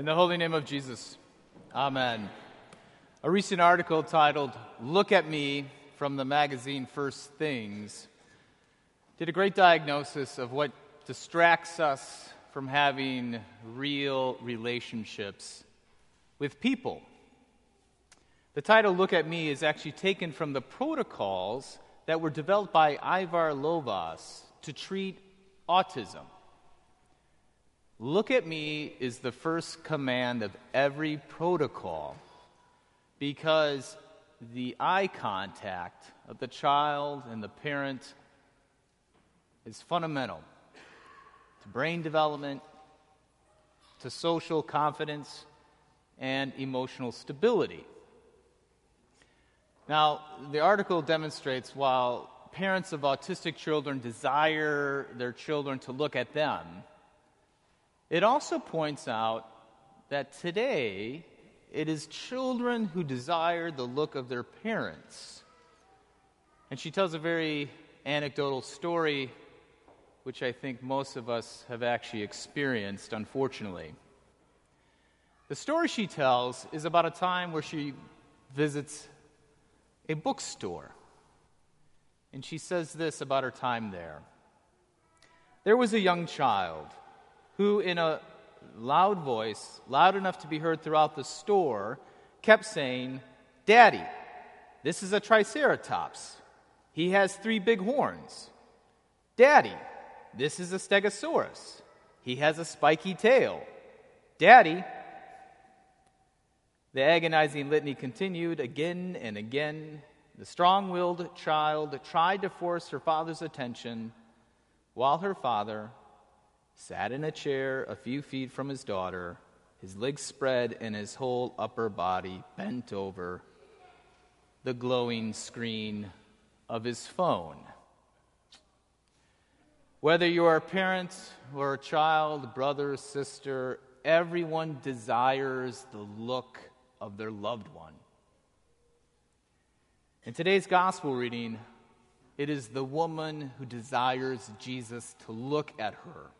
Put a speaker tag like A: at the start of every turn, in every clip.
A: In the holy name of Jesus, Amen. A recent article titled Look at Me from the magazine First Things did a great diagnosis of what distracts us from having real relationships with people. The title Look at Me is actually taken from the protocols that were developed by Ivar Lovaas to treat autism. Look at me is the first command of every protocol because the eye contact of the child and the parent is fundamental to brain development, to social confidence, and emotional stability. Now, the article demonstrates while parents of autistic children desire their children to look at them, it also points out that today it is children who desire the look of their parents. And she tells a very anecdotal story, which I think most of us have actually experienced, unfortunately. The story she tells is about a time where she visits a bookstore. And she says this about her time there. There was a young child who, in a loud voice, loud enough to be heard throughout the store, kept saying, Daddy, this is a triceratops. He has three big horns. Daddy, this is a stegosaurus. He has a spiky tail. Daddy, the agonizing litany continued again and again. The strong willed child tried to force her father's attention while her father, sat in a chair a few feet from his daughter, his legs spread and his whole upper body bent over the glowing screen of his phone. Whether you are a parent or a child, brother, sister, everyone desires the look of their loved one. In today's gospel reading, it is the woman who desires Jesus to look at her.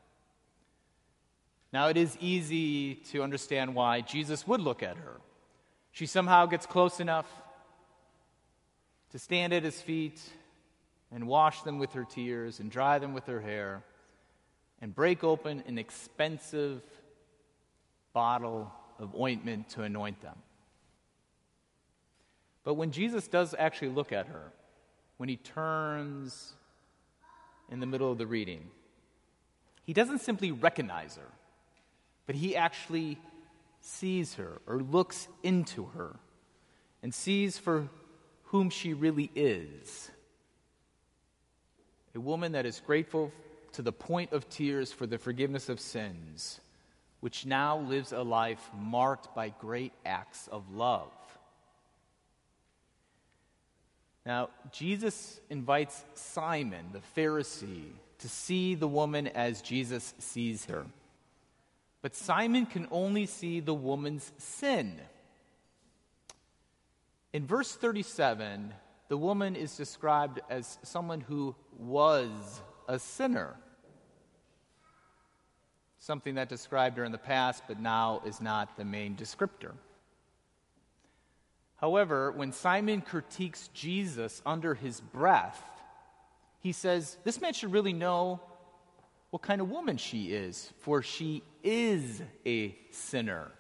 A: Now, it is easy to understand why Jesus would look at her. She somehow gets close enough to stand at his feet and wash them with her tears and dry them with her hair and break open an expensive bottle of ointment to anoint them. But when Jesus does actually look at her, when he turns in the middle of the reading, he doesn't simply recognize her but he actually sees her or looks into her and sees for whom she really is. A woman that is grateful to the point of tears for the forgiveness of sins, which now lives a life marked by great acts of love. Now, Jesus invites Simon, the Pharisee, to see the woman as Jesus sees her. But Simon can only see the woman's sin. In verse 37, the woman is described as someone who was a sinner. Something that described her in the past, but now is not the main descriptor. However, when Simon critiques Jesus under his breath, he says, This man should really know what kind of woman she is, for she is a sinner.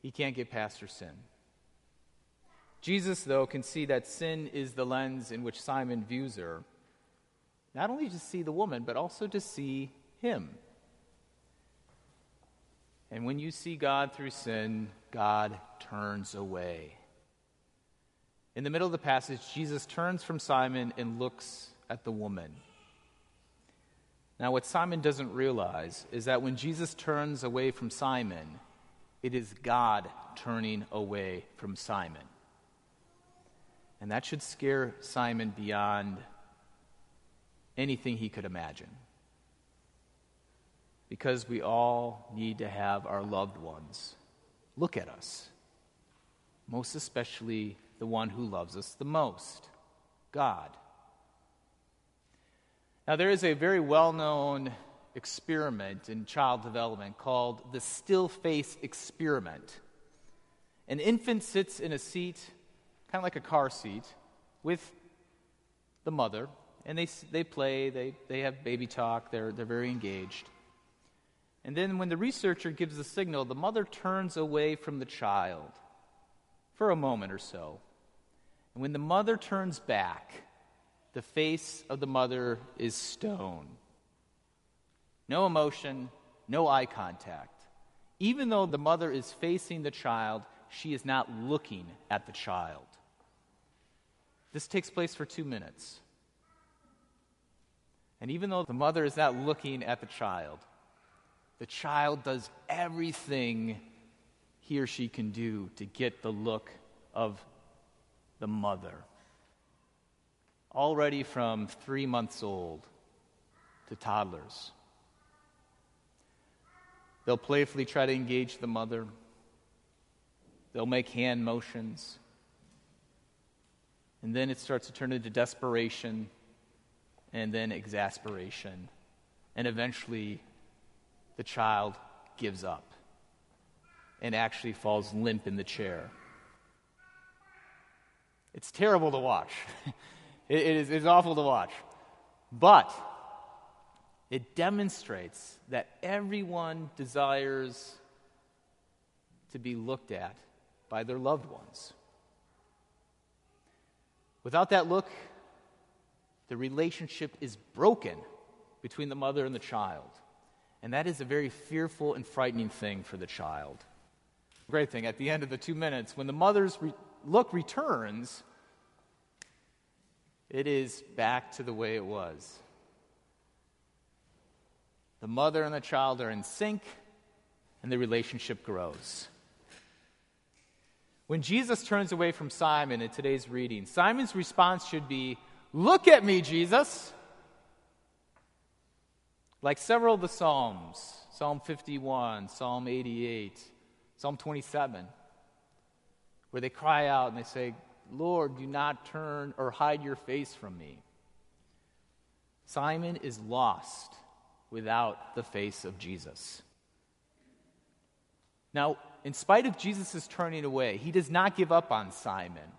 A: He can't get past her sin. Jesus, though, can see that sin is the lens in which Simon views her, not only to see the woman, but also to see him. And when you see God through sin, God turns away. In the middle of the passage, Jesus turns from Simon and looks at the woman. Now, what Simon doesn't realize is that when Jesus turns away from Simon, it is God turning away from Simon. And that should scare Simon beyond anything he could imagine. Because we all need to have our loved ones look at us, most especially the one who loves us the most God. Now, there is a very well known experiment in child development called the still face experiment. An infant sits in a seat, kind of like a car seat, with the mother, and they, they play, they, they have baby talk, they're, they're very engaged. And then when the researcher gives the signal, the mother turns away from the child for a moment or so. And when the mother turns back, the face of the mother is stone. No emotion, no eye contact. Even though the mother is facing the child, she is not looking at the child. This takes place for two minutes. And even though the mother is not looking at the child, the child does everything he or she can do to get the look of the mother. Already from three months old to toddlers. They'll playfully try to engage the mother. They'll make hand motions. And then it starts to turn into desperation and then exasperation. And eventually, the child gives up and actually falls limp in the chair. It's terrible to watch. it, it is, it's awful to watch. But it demonstrates that everyone desires to be looked at by their loved ones. Without that look, the relationship is broken between the mother and the child. And that is a very fearful and frightening thing for the child. Great thing, at the end of the two minutes, when the mother's re- look returns, it is back to the way it was. The mother and the child are in sync, and the relationship grows. When Jesus turns away from Simon in today's reading, Simon's response should be, Look at me, Jesus. Like several of the Psalms, Psalm 51, Psalm 88, Psalm 27, where they cry out and they say, Lord, do not turn or hide your face from me. Simon is lost without the face of Jesus. Now, in spite of Jesus' turning away, he does not give up on Simon.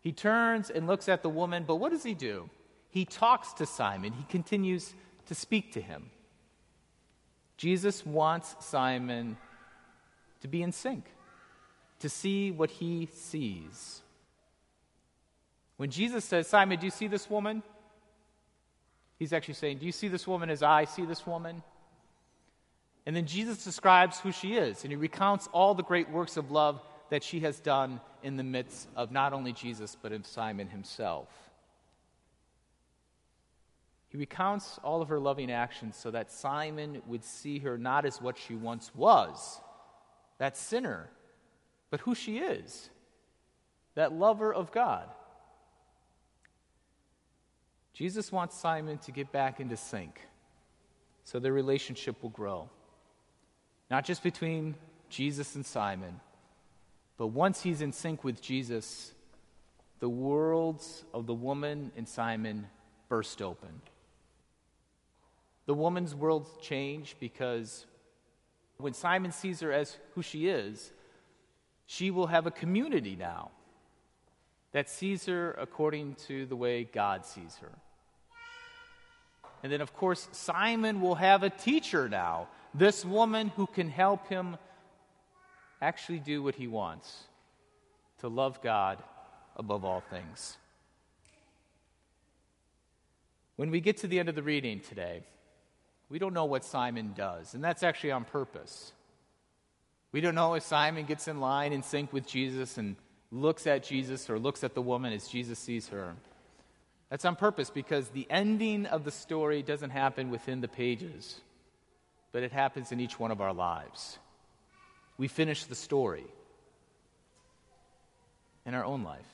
A: He turns and looks at the woman, but what does he do? He talks to Simon. He continues to speak to him. Jesus wants Simon to be in sync, to see what he sees. When Jesus says, Simon, do you see this woman? He's actually saying, Do you see this woman as I see this woman? And then Jesus describes who she is, and he recounts all the great works of love that she has done in the midst of not only Jesus, but of Simon himself. He recounts all of her loving actions so that Simon would see her not as what she once was, that sinner, but who she is, that lover of God. Jesus wants Simon to get back into sync so their relationship will grow. Not just between Jesus and Simon, but once he's in sync with Jesus, the worlds of the woman and Simon burst open. The woman's world changed because when Simon sees her as who she is, she will have a community now that sees her according to the way God sees her. And then, of course, Simon will have a teacher now, this woman who can help him actually do what he wants to love God above all things. When we get to the end of the reading today, we don't know what Simon does, and that's actually on purpose. We don't know if Simon gets in line in sync with Jesus and looks at Jesus or looks at the woman as Jesus sees her. That's on purpose because the ending of the story doesn't happen within the pages, but it happens in each one of our lives. We finish the story in our own life.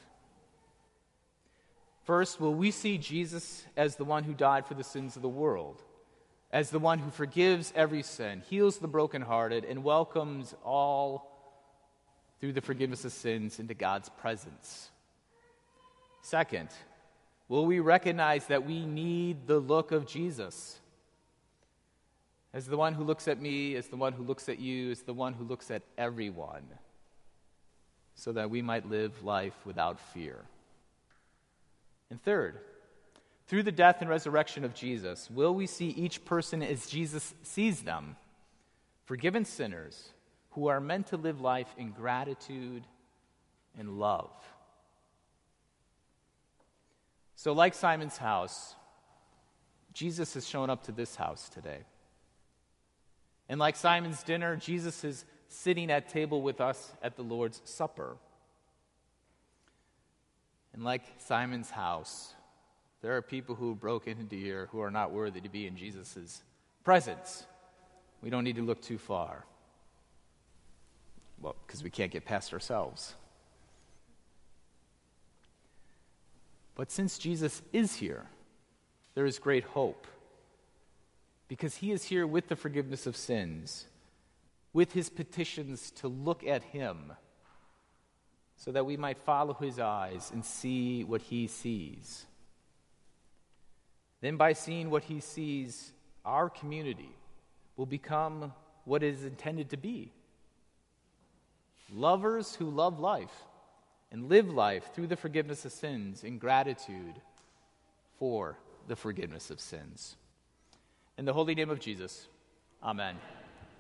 A: First, will we see Jesus as the one who died for the sins of the world? As the one who forgives every sin, heals the brokenhearted, and welcomes all through the forgiveness of sins into God's presence. Second, will we recognize that we need the look of Jesus? as the one who looks at me, as the one who looks at you, as the one who looks at everyone, so that we might live life without fear. And third, through the death and resurrection of Jesus, will we see each person as Jesus sees them, forgiven sinners who are meant to live life in gratitude and love. So, like Simon's house, Jesus has shown up to this house today. And like Simon's dinner, Jesus is sitting at table with us at the Lord's Supper. And like Simon's house, there are people who broke into here who are not worthy to be in Jesus' presence. We don't need to look too far. Well, because we can't get past ourselves. But since Jesus is here, there is great hope because he is here with the forgiveness of sins, with his petitions to look at him, so that we might follow his eyes and see what he sees. Then, by seeing what he sees, our community will become what it is intended to be lovers who love life and live life through the forgiveness of sins in gratitude for the forgiveness of sins. In the holy name of Jesus, amen.